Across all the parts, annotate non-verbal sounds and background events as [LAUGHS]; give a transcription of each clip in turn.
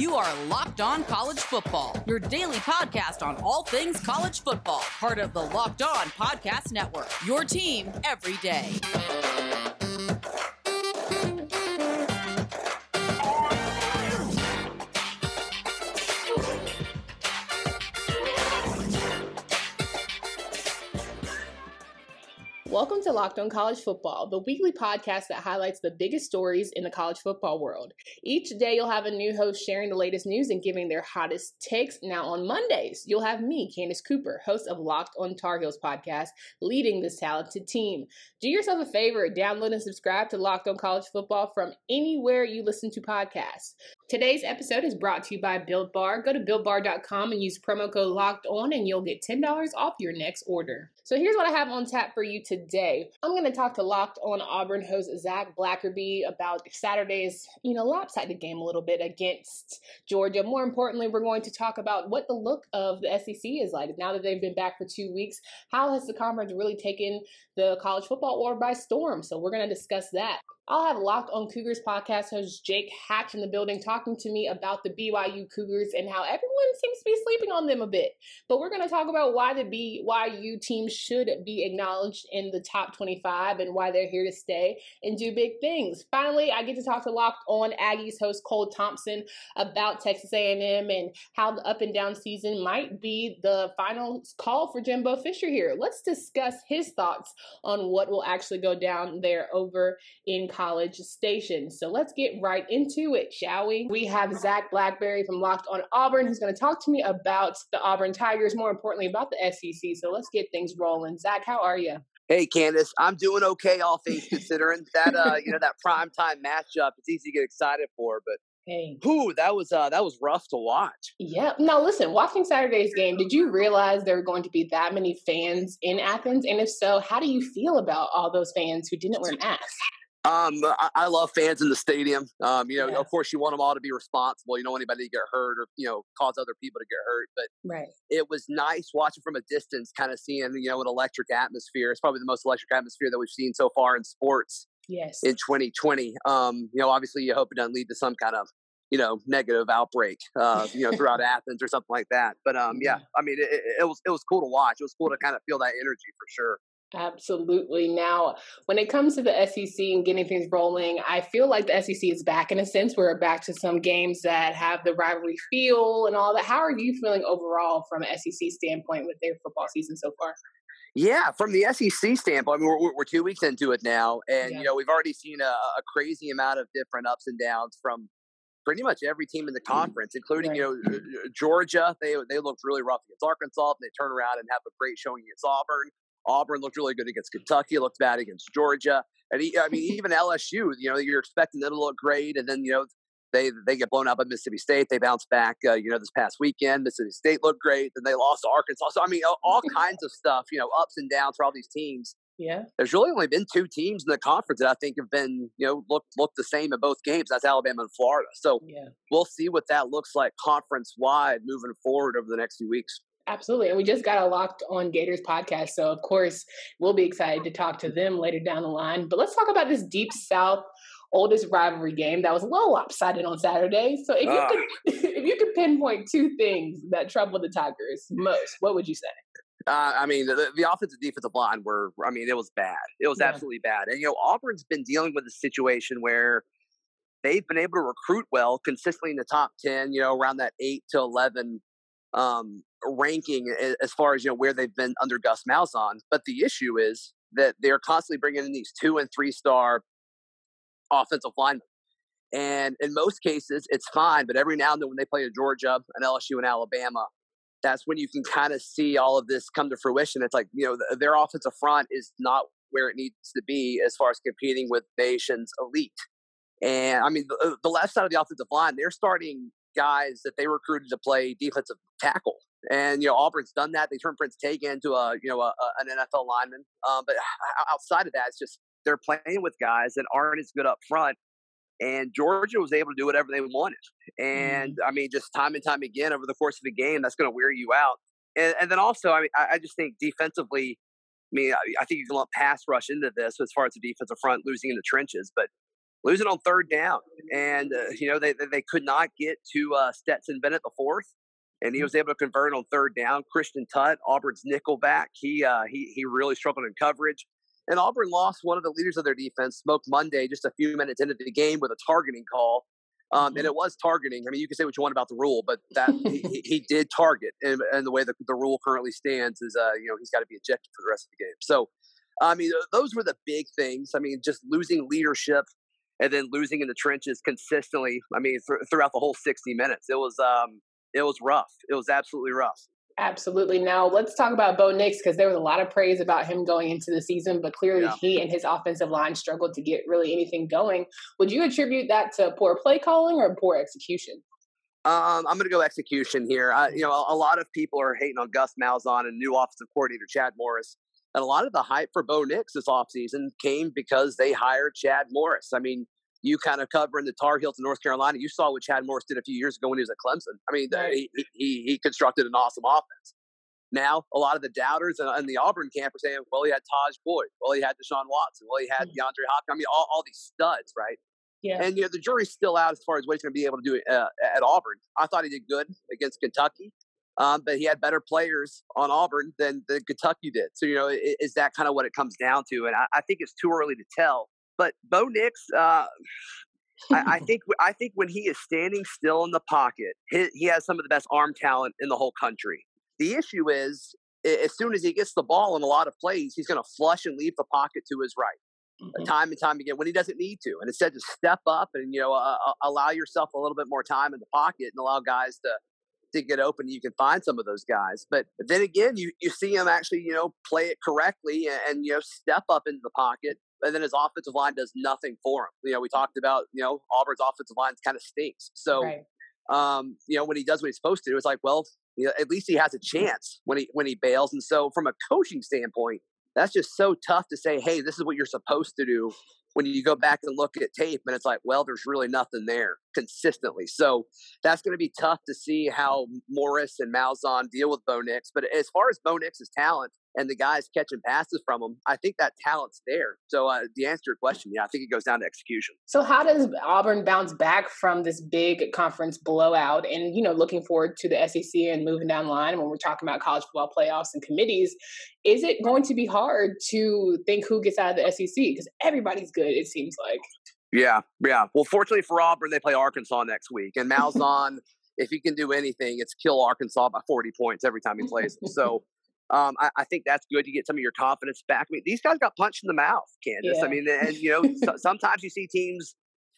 You are Locked On College Football, your daily podcast on all things college football, part of the Locked On Podcast Network. Your team every day. Welcome to Locked On College Football, the weekly podcast that highlights the biggest stories in the college football world. Each day, you'll have a new host sharing the latest news and giving their hottest takes. Now, on Mondays, you'll have me, Candace Cooper, host of Locked On Tar Heels podcast, leading this talented team. Do yourself a favor, download and subscribe to Locked On College Football from anywhere you listen to podcasts. Today's episode is brought to you by Built Bar. Go to builtbar.com and use promo code Locked On, and you'll get $10 off your next order. So here's what I have on tap for you today. I'm going to talk to Locked On Auburn host Zac Blackerby about Saturday's, you know, lopsided game a little bit against Georgia. More importantly, we're going to talk about what the look of the SEC is like now that they've been back for two weeks. How has the conference really taken the college football world by storm? So we're going to discuss that. I'll have Locked on Cougars podcast host Jake Hatch in the building talking to me about the BYU Cougars and how everyone seems to be sleeping on them a bit. But we're going to talk about why the BYU team should be acknowledged in the top 25 and why they're here to stay and do big things. Finally, I get to talk to Locked on Aggies host Cole Thompson about Texas A&M and how the up and down season might be the final call for Jimbo Fisher here. Let's discuss his thoughts on what will actually go down there over in College College station. So let's get right into it, shall we? We have Zac Blackerby from Locked on Auburn who's going to talk to me about the Auburn Tigers, more importantly, about the SEC. So let's get things rolling. Zac, how are you? Hey Candace, I'm doing okay, all things considering. that uh, you know, that prime time matchup, it's easy to get excited for, but Hey. Whew, that was uh that was rough to watch. Yeah. Now listen, watching Saturday's game, did you realize there were going to be that many fans in Athens? And if so, how do you feel about all those fans who didn't wear masks? Um, I, I, love fans in the stadium. Um, you know, of course, you want them all to be responsible. You don't want anybody to get hurt or you know cause other people to get hurt. But right. it was nice watching from a distance, kind of seeing you know an electric atmosphere. It's probably the most electric atmosphere that we've seen so far in sports. Yes. In 2020, um, you know, obviously, you hope it doesn't lead to some kind of you know negative outbreak, uh, you know, throughout [LAUGHS] Athens or something like that. But um, yeah, I mean, it, it was it was cool to watch. It was cool to kind of feel that energy for sure. Absolutely. Now, when it comes to the SEC and getting things rolling, I feel like the SEC is back in a sense. We're back to some games that have the rivalry feel and all that. How are you feeling overall from an SEC standpoint with their football season so far? Yeah, from the SEC standpoint, I mean, we're, we're two weeks into it now, and Yeah. you know we've already seen a, a crazy amount of different ups and downs from pretty much every team in the conference, including you know uh, uh, Georgia. They they looked really rough against Arkansas, and they turn around and have a great showing against Auburn. Auburn looked really good against Kentucky, looked bad against Georgia, and he, I mean [LAUGHS] even LSU. You know you're expecting them to look great, and then you know they they get blown out by Mississippi State. They bounce back, uh, you know, this past weekend. Mississippi State looked great, then they lost to Arkansas. So I mean, all, [LAUGHS] kinds of stuff, you know, ups and downs for all these teams. Yeah. There's really only been two teams in the conference that I think have been, you know, look look the same in both games. That's Alabama and Florida. So Yeah. we'll see what that looks like conference wide moving forward over the next few weeks. Absolutely. And we just got a Locked on Gators podcast. So, of course, we'll be excited to talk to them later down the line. But let's talk about this Deep South oldest rivalry game that was a little lopsided on Saturday. So, if you, Ah. could, [LAUGHS] if you could pinpoint two things that troubled the Tigers most, what would you say? Uh, I mean, the, the offensive defensive line were, I mean, it was bad. It was Yeah. absolutely bad. And, you know, Auburn's been dealing with a situation where they've been able to recruit well consistently in the top 10, you know, around that 8 to 11 um, ranking as far as, you know, where they've been under Gus Malzahn. But the issue is that they're constantly bringing in these two and three star offensive linemen. And in most cases, it's fine. But every now and then, when they play a Georgia, an LSU, and Alabama, that's when you can kind of see all of this come to fruition. It's like, you know, their offensive front is not where it needs to be as far as competing with nation's elite. And I mean, the, the left side of the offensive line, they're starting guys that they recruited to play defensive tackle. And, you know, Auburn's done that. They turned Prince Tagan into a, you know, a, a, an NFL lineman. Um, but outside of that, it's just they're playing with guys that aren't as good up front. And Georgia was able to do whatever they wanted. And I mean, just time and time again over the course of the game, that's going to wear you out. And, and then also, I mean, I, I just think defensively, I mean, I, I think you can lump pass rush into this as far as the defensive front losing in the trenches. But losing on third down, and uh, you know they they could not get to uh, Stetson Bennett the fourth, and he mm. was able to convert on third down. Christian Tutt, Auburn's nickelback, he uh, he he really struggled in coverage. And Auburn lost one of the leaders of their defense, Smoke Monday, just a few minutes into the game with a targeting call. Um, and mm-hmm. it was targeting. I mean, you can say what you want about the rule, but [LAUGHS] that he, he, did target, and, and the way that the rule currently stands is, uh, you know, he's got to be ejected for the rest of the game. So, I mean, those were the big things. I mean, just losing leadership and then losing in the trenches consistently. I mean, th- throughout the whole sixty minutes, it was um, it was rough. It was absolutely rough. Absolutely. Now let's talk about Bo Nix because there was a lot of praise about him going into the season, but clearly yeah. he and his offensive line struggled to get really anything going. Would you attribute that to poor play calling or poor execution? Um, I'm going to go execution here. I, you know, a, a, lot of people are hating on Gus Malzahn and new offensive coordinator Chad Morris. And a lot of the hype for Bo Nix this offseason came because they hired Chad Morris. I mean, you kind of covering the Tar Heels in North Carolina. You saw what Chad Morris did a few years ago when he was at Clemson. I mean, right. he, he, he constructed an awesome offense. Now, a lot of the doubters in the Auburn camp are saying, well, he had Tajh Boyd. Well, he had Deshaun Watson. Well, he had mm-hmm. DeAndre Hopkins. I mean, all, all these studs, right? Yeah. And, you know, the jury's still out as far as what he's going to be able to do uh, at Auburn. I thought he did good against Kentucky, um, but he had better players on Auburn than, than Kentucky did. So, you know, is that kind of what it comes down to? And I, I think it's too early to tell but Bo Nix, uh, I, I, [LAUGHS] think I think when he is standing still in the pocket, he, he has some of the best arm talent in the whole country. The issue is, as soon as he gets the ball in a lot of plays, he's going to flush and leave the pocket to his right. Mm-hmm. time and time again when he doesn't need to. And instead, to step up and you know uh, uh, allow yourself a little bit more time in the pocket and allow guys to to get open. You can find some of those guys, but then again, you you see him actually you know play it correctly and, and you know step up into the pocket and then his offensive line does nothing for him. You know, we talked about you know Auburn's offensive line kind of stinks. So, right. um, you know, when he does what he's supposed to it's like, well, you know, at least he has a chance when he when he bails. And so, from a coaching standpoint, that's just so tough to say, hey, this is what you're supposed to do when you go back and look at tape and it's like, well, there's really nothing there consistently. So that's going to be tough to see how Morris and Malzahn deal with Bo Nix. But as far as Bo Nix's talent, and the guys catching passes from him, I think that talent's there. So uh, the answer to your question, yeah, I think it goes down to execution. So how does Auburn bounce back from this big conference blowout? And you know, looking forward to the SEC and moving down the line when we're talking about college football playoffs and committees, is it going to be hard to think who gets out of the SEC because everybody's good? It seems like. Yeah, yeah. Well, fortunately for Auburn, they play Arkansas next week, and Malzahn. if he can do anything, it's kill Arkansas by 40 points every time he plays. [LAUGHS] So um, I, I, think that's good. to get some of your confidence back. I mean, these guys got punched in the mouth, Candace. Yeah. I mean, and you know, so, sometimes you see teams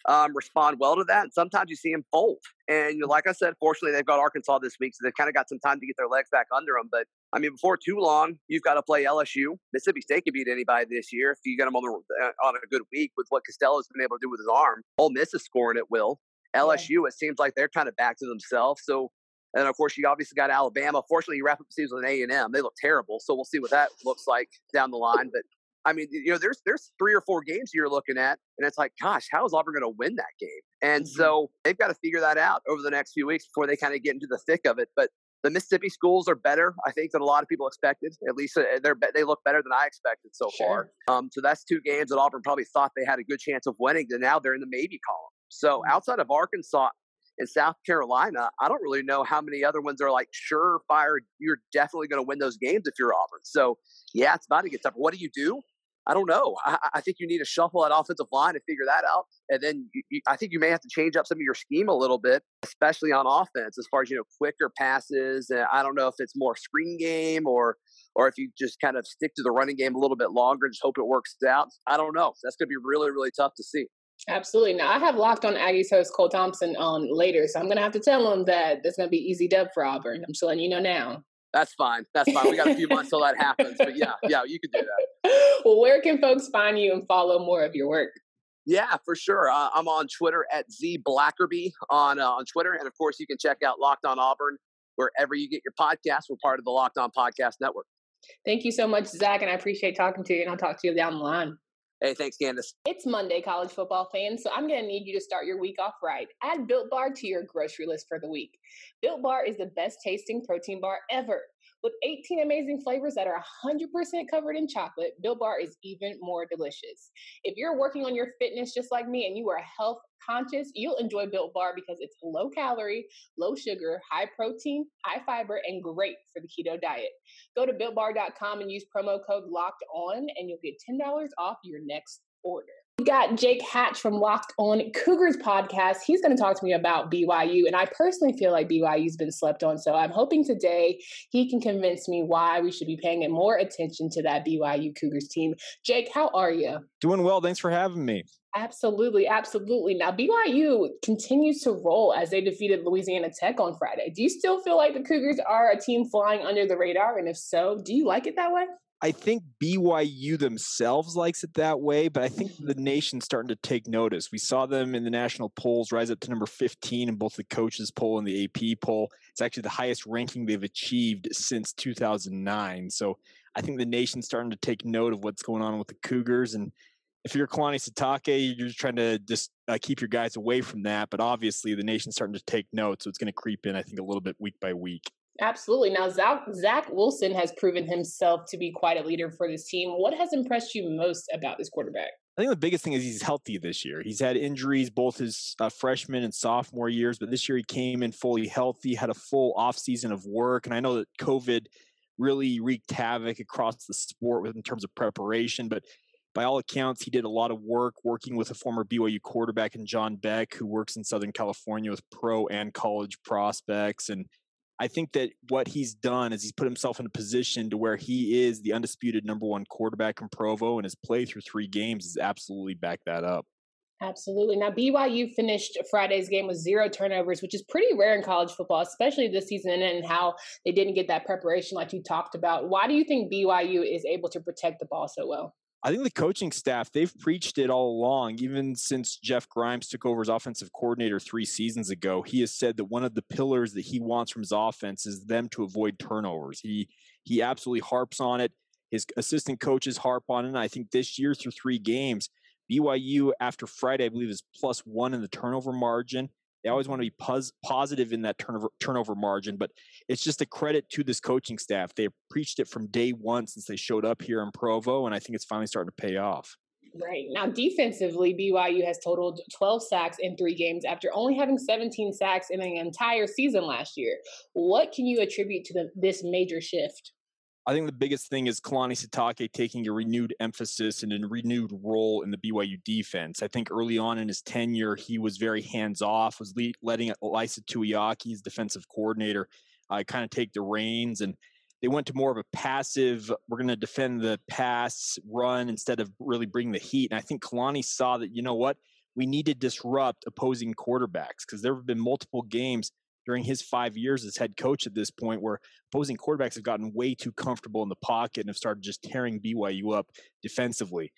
um, respond well to that, and sometimes you see them fold. And you know, like I said, fortunately, they've got Arkansas this week, so they've kind of got some time to get their legs back under them. But I mean, before too long, you've got to play LSU. Mississippi State can beat anybody this year if you get them on the, uh, on a good week with what Costello's been able to do with his arm. Ole Miss is scoring at will. LSU, it seems like they're kind of back to themselves. So and of course, you obviously got Alabama. Fortunately, you wrap up the season with A and M. They look terrible, so we'll see what that looks like down the line. But I mean, you know, there's there's three or four games you're looking at, and it's like, gosh, how is Auburn going to win that game? And mm-hmm. so they've got to figure that out over the next few weeks before they kind of get into the thick of it. But the Mississippi schools are better, I think, than a lot of people expected. At least uh, they're they look better than I expected so sure. far. Um, so that's two games that Auburn probably thought they had a good chance of winning, and now they're in the maybe column. So mm-hmm. outside of Arkansas, and South Carolina, I don't really know how many other ones are like surefire. You're definitely going to win those games if you're Auburn. So yeah, it's about to get tough. What do you do? I don't know. I, I think you need to shuffle that offensive line to figure that out, and then you, you, I think you may have to change up some of your scheme a little bit, especially on offense, as far as you know, quicker passes. And I don't know if it's more screen game or or if you just kind of stick to the running game a little bit longer and just hope it works out. I don't know. That's going to be really really tough to see. Absolutely. Now I have locked on Aggies host Cole Thompson on later, so I'm gonna have to tell him that there's gonna be easy dub for Auburn. I'm just letting you know now. That's fine. That's fine. We got a few months till that happens, but yeah, yeah, you can do that. [LAUGHS] well, where can folks find you and follow more of your work? Yeah, for sure. Uh, I'm on Twitter at z blackerby on uh, on Twitter, and of course, you can check out Locked On Auburn wherever you get your podcast. We're part of the Locked On Podcast Network. Thank you so much, Zac, and I appreciate talking to you. And I'll talk to you down the line. Hey, thanks, Candace. It's Monday, college football fans, so I'm going to need you to start your week off right. Add Built Bar to your grocery list for the week. Built Bar is the best tasting protein bar ever. With 18 amazing flavors that are 100% covered in chocolate, Built Bar is even more delicious. If you're working on your fitness just like me and you are health conscious, you'll enjoy Built Bar because it's low calorie, low sugar, high protein, high fiber, and great for the keto diet. Go to builtbar.com and use promo code locked on, and you'll get $10 off your next order. We got Jake Hatch from Locked On Cougars podcast. He's going to talk to me about BYU, and I personally feel like BYU's been slept on. So I'm hoping today he can convince me why we should be paying more attention to that BYU Cougars team. Jake, how are you? Doing well. Thanks for having me. Absolutely, absolutely. Now BYU continues to roll as they defeated Louisiana Tech on Friday. Do you still feel like the Cougars are a team flying under the radar? And if so, do you like it that way? I think BYU themselves likes it that way, but I think the nation's starting to take notice. We saw them in the national polls rise up to number 15 in both the coaches poll and the AP poll. It's actually the highest ranking they've achieved since 2009. So I think the nation's starting to take note of what's going on with the Cougars. And if you're Kalani Sitake, you're just trying to just uh, keep your guys away from that. But obviously, the nation's starting to take note, so it's going to creep in, I think, a little bit week by week. Absolutely. Now, Zach, Wilson has proven himself to be quite a leader for this team. What has impressed you most about this quarterback? I think the biggest thing is he's healthy this year. He's had injuries both his uh, freshman and sophomore years, but this year he came in fully healthy, had a full offseason of work. And I know that COVID really wreaked havoc across the sport in terms of preparation, but by all accounts, he did a lot of work working with a former BYU quarterback in John Beck, who works in Southern California with pro and college prospects. And I think that what he's done is he's put himself in a position to where he is the undisputed number one quarterback in Provo, and his play through three games has absolutely backed that up. Absolutely. Now, BYU finished Friday's game with zero turnovers, which is pretty rare in college football, especially this season, and how they didn't get that preparation like you talked about. Why do you think BYU is able to protect the ball so well? I think the coaching staff, they've preached it all along, even since Jeff Grimes took over as offensive coordinator three seasons ago. He has said that one of the pillars that he wants from his offense is them to avoid turnovers. He he absolutely harps on it. His assistant coaches harp on it. And I think this year through three games, BYU after Friday, I believe, is plus one in the turnover margin. They always want to be pos- positive in that turnover turnover margin, but it's just a credit to this coaching staff. They preached it from day one since they showed up here in Provo, and I think it's finally starting to pay off. Right. Now, defensively, BYU has totaled 12 sacks in three games after only having 17 sacks in an entire season last year. What can you attribute to the, this major shift? I think the biggest thing is Kalani Sitake taking a renewed emphasis and a renewed role in the BYU defense. I think early on in his tenure, he was very hands off, was le- letting Ilaisa Tuiaki, his defensive coordinator, uh, kind of take the reins. And they went to more of a passive, we're going to defend the pass run instead of really bring the heat. And I think Kalani saw that, you know what? We need to disrupt opposing quarterbacks because there have been multiple games during his five years as head coach at this point where opposing quarterbacks have gotten way too comfortable in the pocket and have started just tearing BYU up defensively.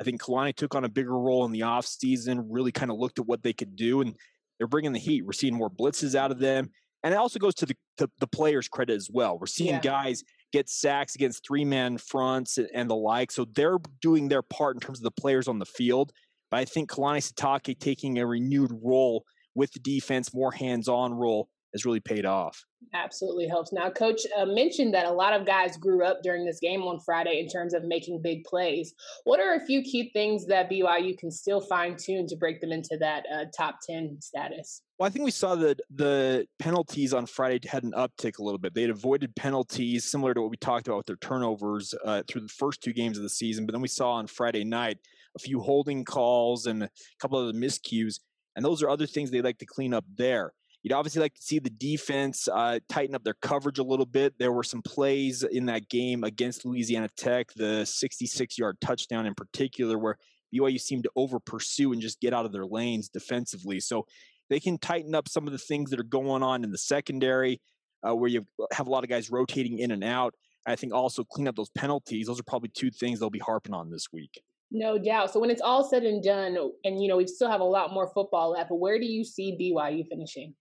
I think Kalani took on a bigger role in the offseason, really kind of looked at what they could do, and they're bringing the heat. We're seeing more blitzes out of them. And it also goes to the, to the players' credit as well. We're seeing yeah. guys get sacks against three man fronts and the like. So they're doing their part in terms of the players on the field. But I think Kalani Sitake taking a renewed role with the defense, more hands on role has really paid off. Absolutely helps. Now, Coach uh, mentioned that a lot of guys grew up during this game on Friday in terms of making big plays. What are a few key things that BYU can still fine tune to break them into that uh, top 10 status? Well, I think we saw that the penalties on Friday had an uptick a little bit. They had avoided penalties similar to what we talked about with their turnovers uh, through the first two games of the season. But then we saw on Friday night a few holding calls and a couple of the miscues and those are other things they like to clean up there. You'd obviously like to see the defense uh, tighten up their coverage a little bit. There were some plays in that game against Louisiana Tech, the 66 yard touchdown in particular, where BYU seemed to over pursue and just get out of their lanes defensively. So they can tighten up some of the things that are going on in the secondary, uh, where you have a lot of guys rotating in and out. I think also clean up those penalties. Those are probably two things they'll be harping on this week. No doubt. So when it's all said and done, and you know we still have a lot more football left, where do you see BYU finishing?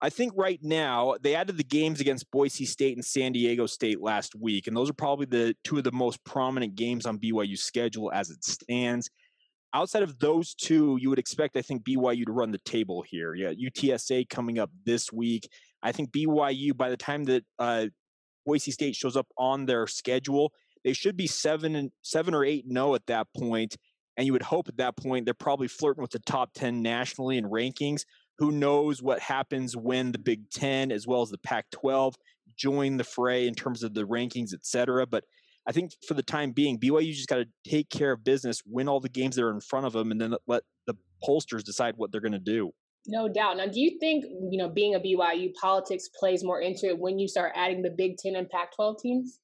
I think right now they added the games against Boise State and San Diego State last week, and those are probably the two of the most prominent games on BYU's schedule as it stands. Outside of those two, you would expect, I think, BYU to run the table here. Yeah, UTSA coming up this week. I think BYU, by the time that uh, Boise State shows up on their schedule, they should be seven and seven or eight no oh at that. And you would hope at that point they're probably flirting with the top 10 nationally in rankings. Who knows what happens when the Big Ten as well as the Pac 12 join the fray in terms of the rankings, et cetera. But I think for the time being, BYU just got to take care of business, win all the games that are in front of them, and then let the pollsters decide what they're going to do. No doubt. Now, do you think you know being a BYU politics plays more into it when you start adding the Big Ten and Pac-12 teams?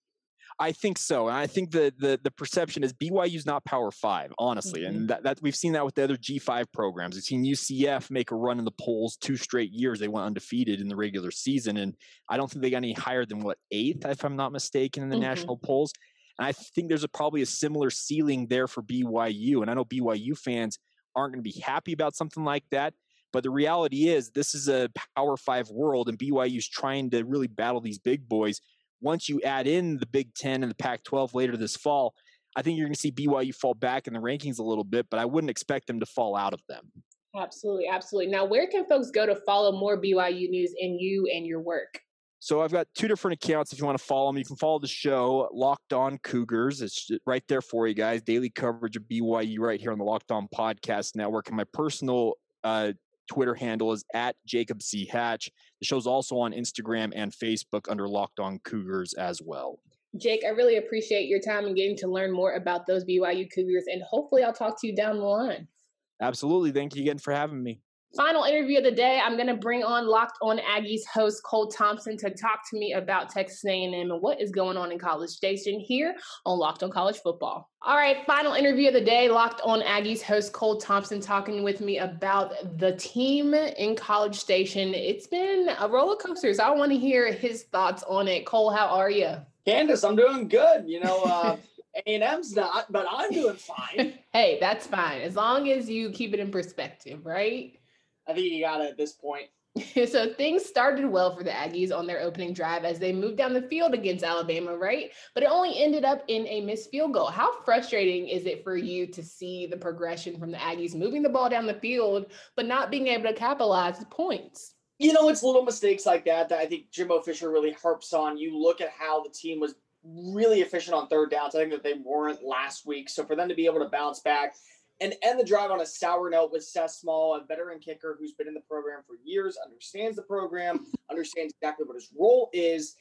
I think so, and I think the the the perception is BYU's not Power Five, honestly, mm-hmm. and that, that we've seen that with the other G five programs. We've seen UCF make a run in the polls two straight years. They went undefeated in the regular season, and I don't think they got any higher than what eighth, if I'm not mistaken, in the mm-hmm. national polls. And I think there's a, probably a similar ceiling there for BYU, and I know BYU fans aren't going to be happy about something like that. But the reality is, this is a Power Five world, and BYU's trying to really battle these big boys once you add in the Big Ten and the Pac 12 later this fall, I think you're going to see BYU fall back in the rankings a little bit, but I wouldn't expect them to fall out of them. Absolutely. Absolutely. Now, where can folks go to follow more BYU news in you and your work? So I've got two different accounts if you want to follow them. You can follow the show Locked On Cougars. It's right there for you guys. Daily coverage of BYU right here on the Locked On Podcast Network. And my personal uh, Twitter handle is at Jacob C. Hatch. The show's also on Instagram and Facebook under Locked On Cougars as well. Jake, I really appreciate your time and getting to learn more about those BYU Cougars, and hopefully, I'll talk to you down the line. Absolutely. Thank you again for having me. Final interview of the day. I'm going to bring on Locked On Aggies host Cole Thompson to talk to me about Texas A&M and what is going on in College Station here on Locked On College Football. All right, final interview of the day. Locked On Aggies host Cole Thompson talking with me about the team in College Station. It's been a roller coaster. So I want to hear his thoughts on it. Cole, how are you? Candace, I'm doing good. You know, uh, [LAUGHS] A&M's not, but I'm doing fine. hey, that's fine as long as you keep it in perspective, right? I think you got it at this point. [LAUGHS] so things started well for the Aggies on their opening drive as they moved down the field against Alabama, right? But it only ended up in a missed field goal. How frustrating is it for you to see the progression from the Aggies moving the ball down the field, but not being able to capitalize the points? You know, it's little mistakes like that that I think Jimbo Fisher really harps on. You look at how the team was really efficient on third downs. I think that they weren't last week. So for them to be able to bounce back and end the drive on a sour note with Seth Small, a veteran kicker who's been in the program for years, understands the program, understands exactly what his role is.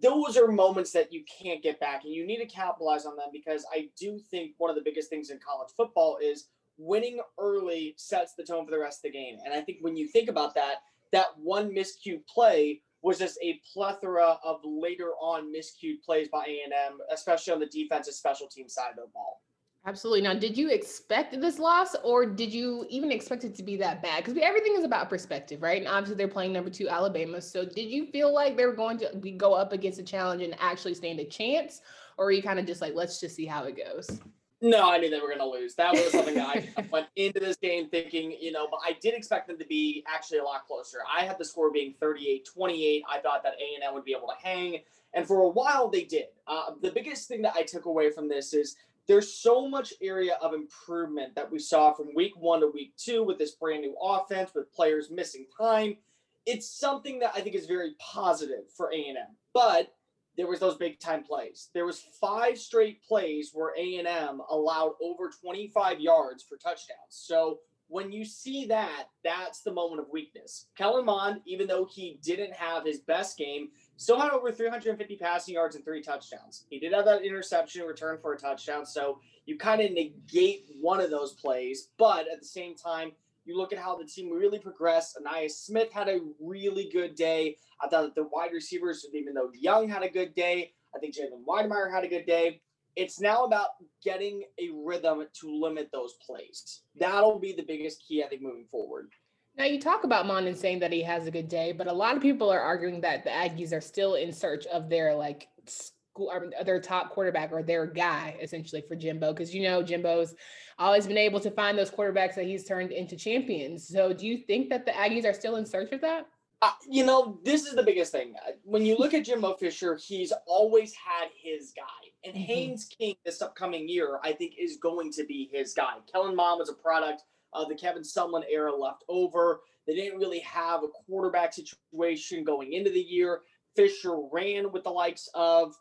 Those are moments that you can't get back, and you need to capitalize on them because I do think one of the biggest things in college football is winning early sets the tone for the rest of the game. And I think when you think about that, that one miscued play was just a plethora of later on miscued plays by A&M, especially on the defensive special team side of the ball. Absolutely. Now, did you expect this loss or did you even expect it to be that bad? Because everything is about perspective, right? And obviously they're playing number two Alabama. So did you feel like they were going to be, go up against a challenge and actually stand a chance? Or are you kind of just like, let's just see how it goes? No, I knew they were going to lose. That was something that I [LAUGHS] went into this game thinking, you know, but I did expect them to be actually a lot closer. I had the score being 38-28. I thought that A&M would be able to hang. And for a while they did. Uh, the biggest thing that I took away from this is – there's so much area of improvement that we saw from week one to week two with this brand new offense with players missing time. It's something that i think is very positive for a&m but there was those big time plays. There was five straight plays where a&m allowed over 25 yards for touchdowns. So when you see that that's the moment of weakness kellen mond even though he didn't have his best game Still had over 350 passing yards and three touchdowns. He did have that interception return for a touchdown. So you kind of negate one of those plays. But at the same time, you look at how the team really progressed. Ainias Smith had a really good day. I thought that the wide receivers, even though Young had a good day, I think Jalen Wydermyer had a good day. It's now about getting a rhythm to limit those plays. That'll be the biggest key, I think, moving forward. Now you talk about Mondon saying that he has a good day, but a lot of people are arguing that the Aggies are still in search of their like school, their top quarterback or their guy essentially for Jimbo, because you know Jimbo's always been able to find those quarterbacks that he's turned into champions. So do you think that the Aggies are still in search of that? Uh, you know, this is the biggest thing. Uh, when you look at Jimbo Fisher, he's always had his guy. And mm-hmm. Haynes King, this upcoming year, I think is going to be his guy. Kellen Mond was a product of the Kevin Sumlin era left over. They didn't really have a quarterback situation going into the year. Fisher ran with the likes of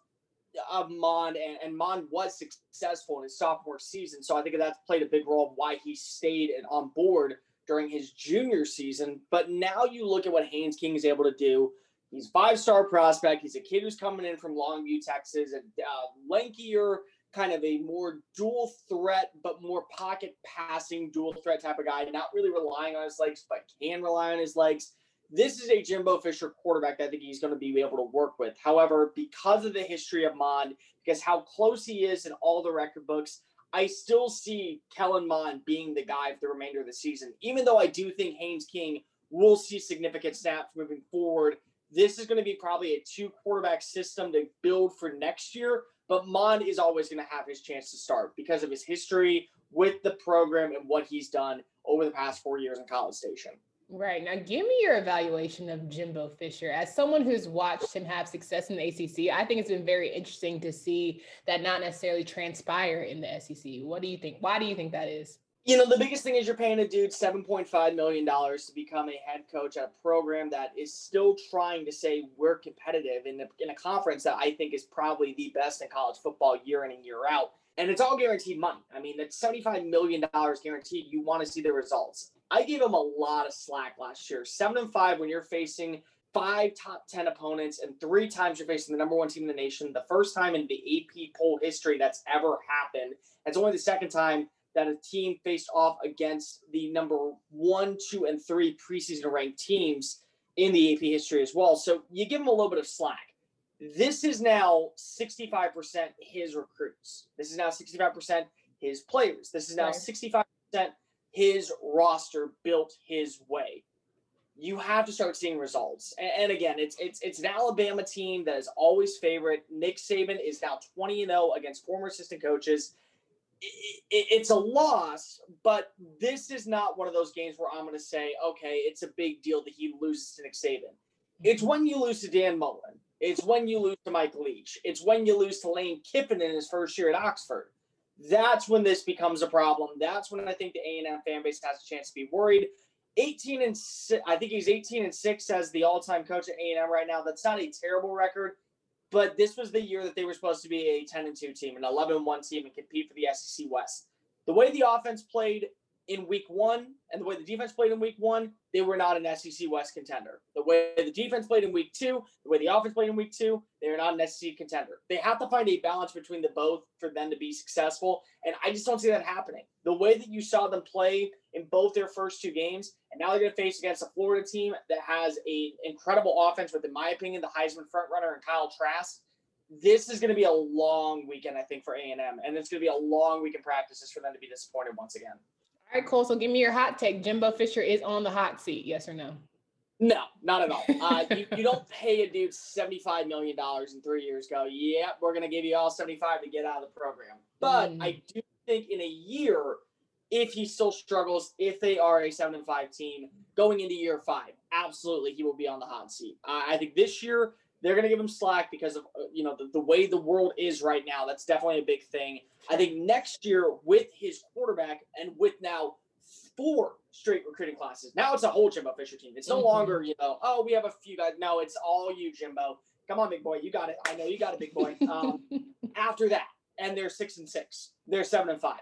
of Mond, and, and Mond was successful in his sophomore season. So I think that's played a big role of why he stayed and on board during his junior season. But now you look at what Haynes King is able to do. He's five star prospect. He's a kid who's coming in from Longview, Texas, a uh, lankier, kind of a more dual threat, but more pocket passing, dual threat type of guy. Not really relying on his legs, but can rely on his legs. This is a Jimbo Fisher quarterback that I think he's going to be able to work with. However, because of the history of Mond, because how close he is in all the record books, I still see Kellen Mond being the guy for the remainder of the season. Even though I do think Haynes King will see significant snaps moving forward, this is going to be probably a two quarterback system to build for next year. But Mond is always going to have his chance to start because of his history with the program and what he's done over the past four years in College Station. Right. Now, give me your evaluation of Jimbo Fisher. As someone who's watched him have success in the ACC, I think it's been very interesting to see that not necessarily transpire in the SEC. What do you think? Why do you think that is? You know, the biggest thing is you're paying a dude $7.5 million to become a head coach at a program that is still trying to say we're competitive in a, in a conference that I think is probably the best in college football year in and year out. And it's all guaranteed money. I mean, that's $75 million guaranteed. You want to see the results. I gave him a lot of slack last year. Seven and five when you're facing five top 10 opponents and three times you're facing the number one team in the nation. The first time in the AP poll history that's ever happened. It's only the second time that a team faced off against the number one, two, and three preseason ranked teams in the AP history as well. So you give him a little bit of slack. This is now 65% his recruits. This is now 65% his players. This is now 65% his roster built his way. You have to start seeing results. And, again, it's it's it's an Alabama team that is always favorite. Nick Saban is now 20 and 0 against former assistant coaches. It, it, it's a loss, but this is not one of those games where I'm going to say, okay, it's a big deal that he loses to Nick Saban. It's when you lose to Dan Mullen. It's when you lose to Mike Leach. It's when you lose to Lane Kiffin in his first year at Oxford that's when this becomes a problem. That's when I think the A&M fan base has a chance to be worried. 18 and six, I think he's 18 and 6 as the all-time coach at A&M right now. That's not a terrible record, but this was the year that they were supposed to be a 10 and 2 team, an 11 and 1 team and compete for the SEC West. The way the offense played in week 1 and the way the defense played in week 1, they were not an SEC West contender. The way the defense played in week 2, the way the offense played in week 2, they are not an SEC contender. They have to find a balance between the both for them to be successful. And I just don't see that happening. The way that you saw them play in both their first two games, and now they're going to face against a Florida team that has an incredible offense with, in my opinion, the Heisman frontrunner and Kyle Trask. This is going to be a long weekend, I think, for A&M, and it's going to be a long week in practices for them to be disappointed once again. All right, Cole. So give me your hot take. Jimbo Fisher is on the hot seat. Yes or no? No, not at all. Uh, you, you, don't pay a dude $75 million in three years, go, yeah, we're going to give you all 75 to get out of the program. But mm. I do think in a year, if he still struggles, if they are a 7 and 5 team going into year five, absolutely he will be on the hot seat. Uh, I think this year they're going to give him slack because of uh, you know the, the way the world is right now. That's definitely a big thing. I think next year with his quarterback and with now four straight recruiting classes. Now it's a whole Jimbo Fisher team. It's no mm-hmm. longer, you know, oh, we have a few guys. No, it's all you, Jimbo. Come on, big boy. You got it. I know you got it, big boy. Um, [LAUGHS] after that, and they're six and six, they're seven and five.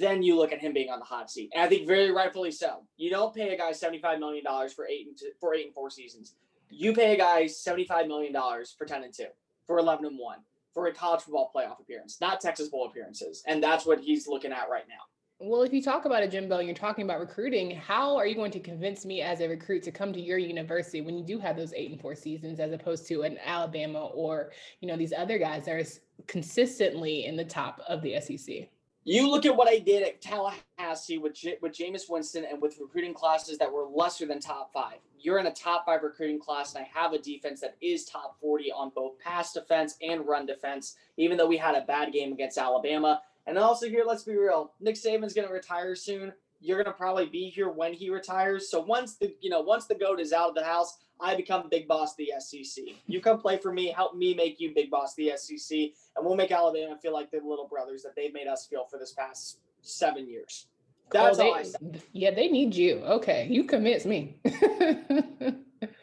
Then you look at him being on the hot seat, and I think very rightfully so. You don't pay a guy seventy-five million dollars for eight and two, for eight and four seasons. You pay a guy seventy-five million dollars for ten and two, for eleven and one, for a college football playoff appearance, not Texas Bowl appearances, and that's what he's looking at right now. Well, if you talk about a Jimbo and you're talking about recruiting, how are you going to convince me as a recruit to come to your university when you do have those eight and four seasons as opposed to an Alabama or, you know, these other guys that are consistently in the top of the SEC? You look at what I did at Tallahassee with J- with Jameis Winston and with recruiting classes that were lesser than top five. You're in a top five recruiting class, and I have a defense that is top 40 on both pass defense and run defense, even though we had a bad game against Alabama. And also here, let's be real. Nick Saban's going to retire soon. You're gonna probably be here when he retires. So once the you know once the goat is out of the house, I become big boss of the SEC. You come play for me, help me make you big boss of the SEC, and we'll make Alabama feel like the little brothers that they've made us feel for this past seven years. Oh, That's oh, all they, Yeah, they need you. Okay, you convinced me. [LAUGHS]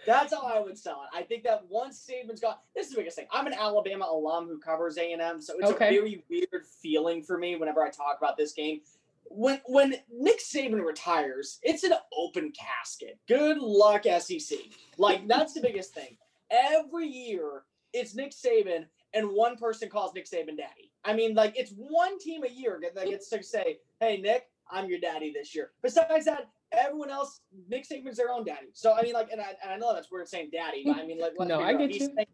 That's how I would sell it. I think that once Saban's gone, this is the biggest thing. I'm an Alabama alum who covers A and M, so it's okay. a very weird feeling for me whenever I talk about this game. When when Nick Saban retires, it's an open casket. Good luck, SEC. Like that's the biggest thing. Every year, it's Nick Saban, and one person calls Nick Saban daddy. I mean, like it's one team a year that gets to say, "Hey, Nick, I'm your daddy this year." Besides that, everyone else, Nick Saban's their own daddy. So I mean, like, and I, and I know that's weird saying daddy, but I mean, like, no, I get he you. Spanks,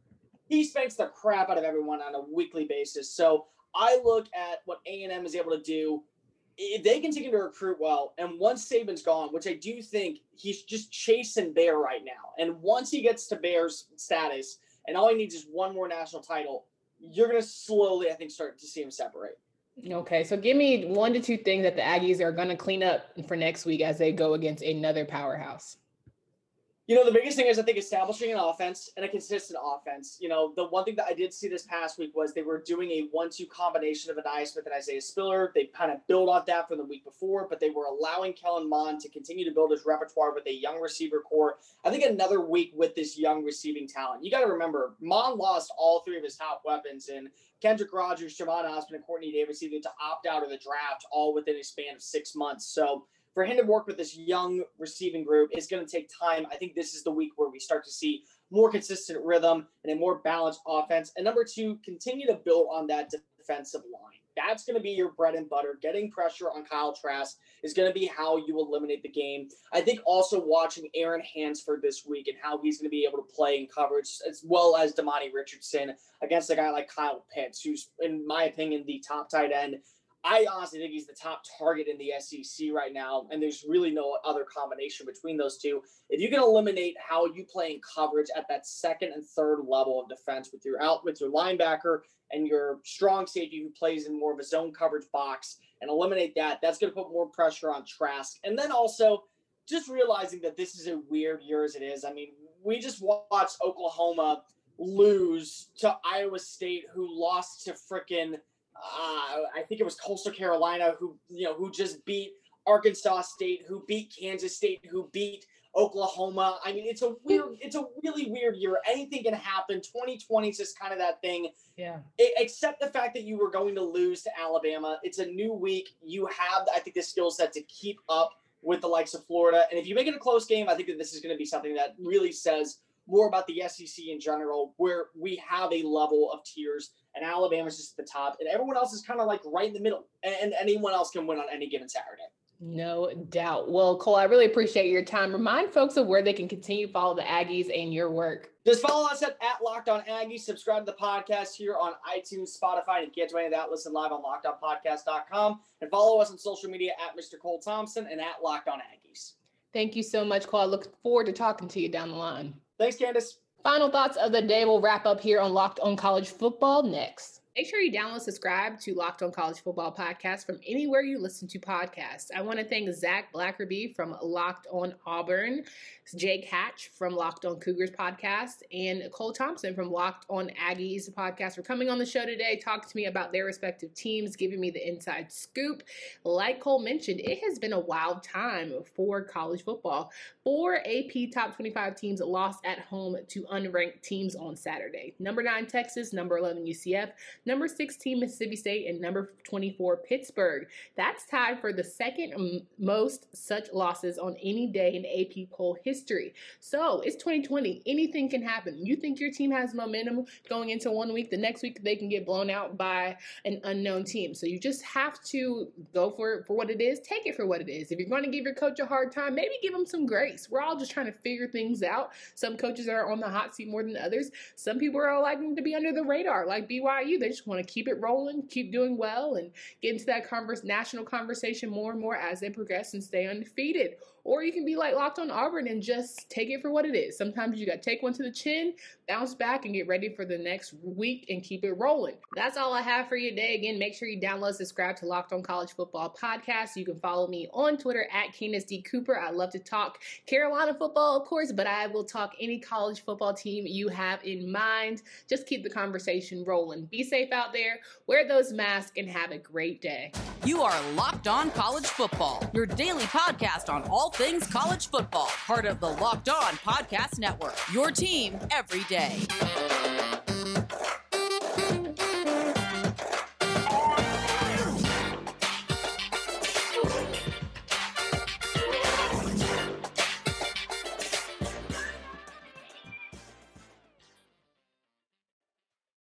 he spanks the crap out of everyone on a weekly basis. So I look at what A and M is able to do. If they continue to recruit well, and once Saban's gone, which I do think he's just chasing Bear right now, and once he gets to Bear's status, and all he needs is one more national title, you're gonna slowly, I think, start to see him separate. Okay, so give me one to two things that the Aggies are going to clean up for next week as they go against another powerhouse. You know, the biggest thing is I think establishing an offense and a consistent offense. You know, the one thing that I did see this past week was they were doing a one-two combination of Ainias Smith and Isaiah Spiller. They kind of built off that from the week before, but they were allowing Kellen Mond to continue to build his repertoire with a young receiver core. I think another week with this young receiving talent. You got to remember, Mond lost all three of his top weapons in Kendrick Rogers, Jhamon Ausbon, and Quartney Davis either to opt out of the draft all within a span of six months. So for him to work with this young receiving group is going to take time. I think this is the week where we start to see more consistent rhythm and a more balanced offense. And number two, continue to build on that defensive line. That's going to be your bread and butter. Getting pressure on Kyle Trask is going to be how you eliminate the game. I think also watching Aaron Hansford this week and how he's going to be able to play in coverage, as well as Demani Richardson against a guy like Kyle Pitts, who's, in my opinion, the top tight end I honestly think he's the top target in the SEC right now, and there's really no other combination between those two. If you can eliminate how you play in coverage at that second and third level of defense with your out with your linebacker and your strong safety who plays in more of a zone coverage box, and eliminate that, that's going to put more pressure on Trask. And then also just realizing that this is a weird year as it is. I mean, we just watched Oklahoma lose to Iowa State, who lost to frickin' Uh, I think it was Coastal Carolina who you know who just beat Arkansas State, who beat Kansas State, who beat Oklahoma. I mean, it's a weird, it's a really weird year. Anything can happen. 2020 is just kind of that thing. Yeah. It, except the fact that you were going to lose to Alabama. It's a new week. You have, I think, the skill set to keep up with the likes of Florida. And if you make it a close game, I think that this is going to be something that really says more about the SEC in general, where we have a level of tiers and Alabama's just at the top, and everyone else is kind of like right in the middle, and, anyone else can win on any given Saturday. No doubt. Well, Cole, I really appreciate your time. Remind folks of where they can continue to follow the Aggies and your work. Just follow us at, at Locked On Aggies. Subscribe to the podcast here on iTunes, Spotify, and if you can't do any of that, listen live on LockedOnPodcast.com. And follow us on social media at Mr. Cole Thompson and at Locked On Aggies. Thank you so much, Cole. I look forward to talking to you down the line. Thanks, Candace. Final thoughts of the day We'll wrap up here on Locked On College Football next. Make sure you download, subscribe to Locked On College Football Podcast from anywhere you listen to podcasts. I want to thank Zac Blackerby from Locked On Auburn, Jake Hatch from Locked On Cougars Podcast, and Cole Thompson from Locked On Aggies Podcast for coming on the show today, talking to me about their respective teams, giving me the inside scoop. Like Cole mentioned, it has been a wild time for college football. Four AP top 25 teams lost at home to unranked teams on Saturday. Number 9 Texas, number 11 UCF, number 16 Mississippi State, and number 24 Pittsburgh. That's tied for the second most such losses on any day in AP poll history. So it's 2020. Anything can happen. You think your team has momentum going into one week, the next week they can get blown out by an unknown team. So you just have to go for it for what it is. Take it for what it is. If you're going to give your coach a hard time, maybe give him some grace. We're all just trying to figure things out. Some coaches are on the hot seat more than others. Some people are liking to be under the radar, like BYU. They just want to keep it rolling, keep doing well, and get into that converse, national conversation more and more as they progress and stay undefeated. Or you can be like Locked on Auburn and just take it for what it is. Sometimes you got to take one to the chin, bounce back, and get ready for the next week and keep it rolling. That's all I have for you today. Again, make sure you download, subscribe to Locked on College Football Podcast. You can follow me on Twitter at Candace D. Cooper. I love to talk Carolina football, of course, but I will talk any college football team you have in mind. Just keep the conversation rolling. Be safe out there, wear those masks, and have a great day. You are Locked On College Football, your daily podcast on all things college football, part of the Locked On Podcast Network. Your team every day.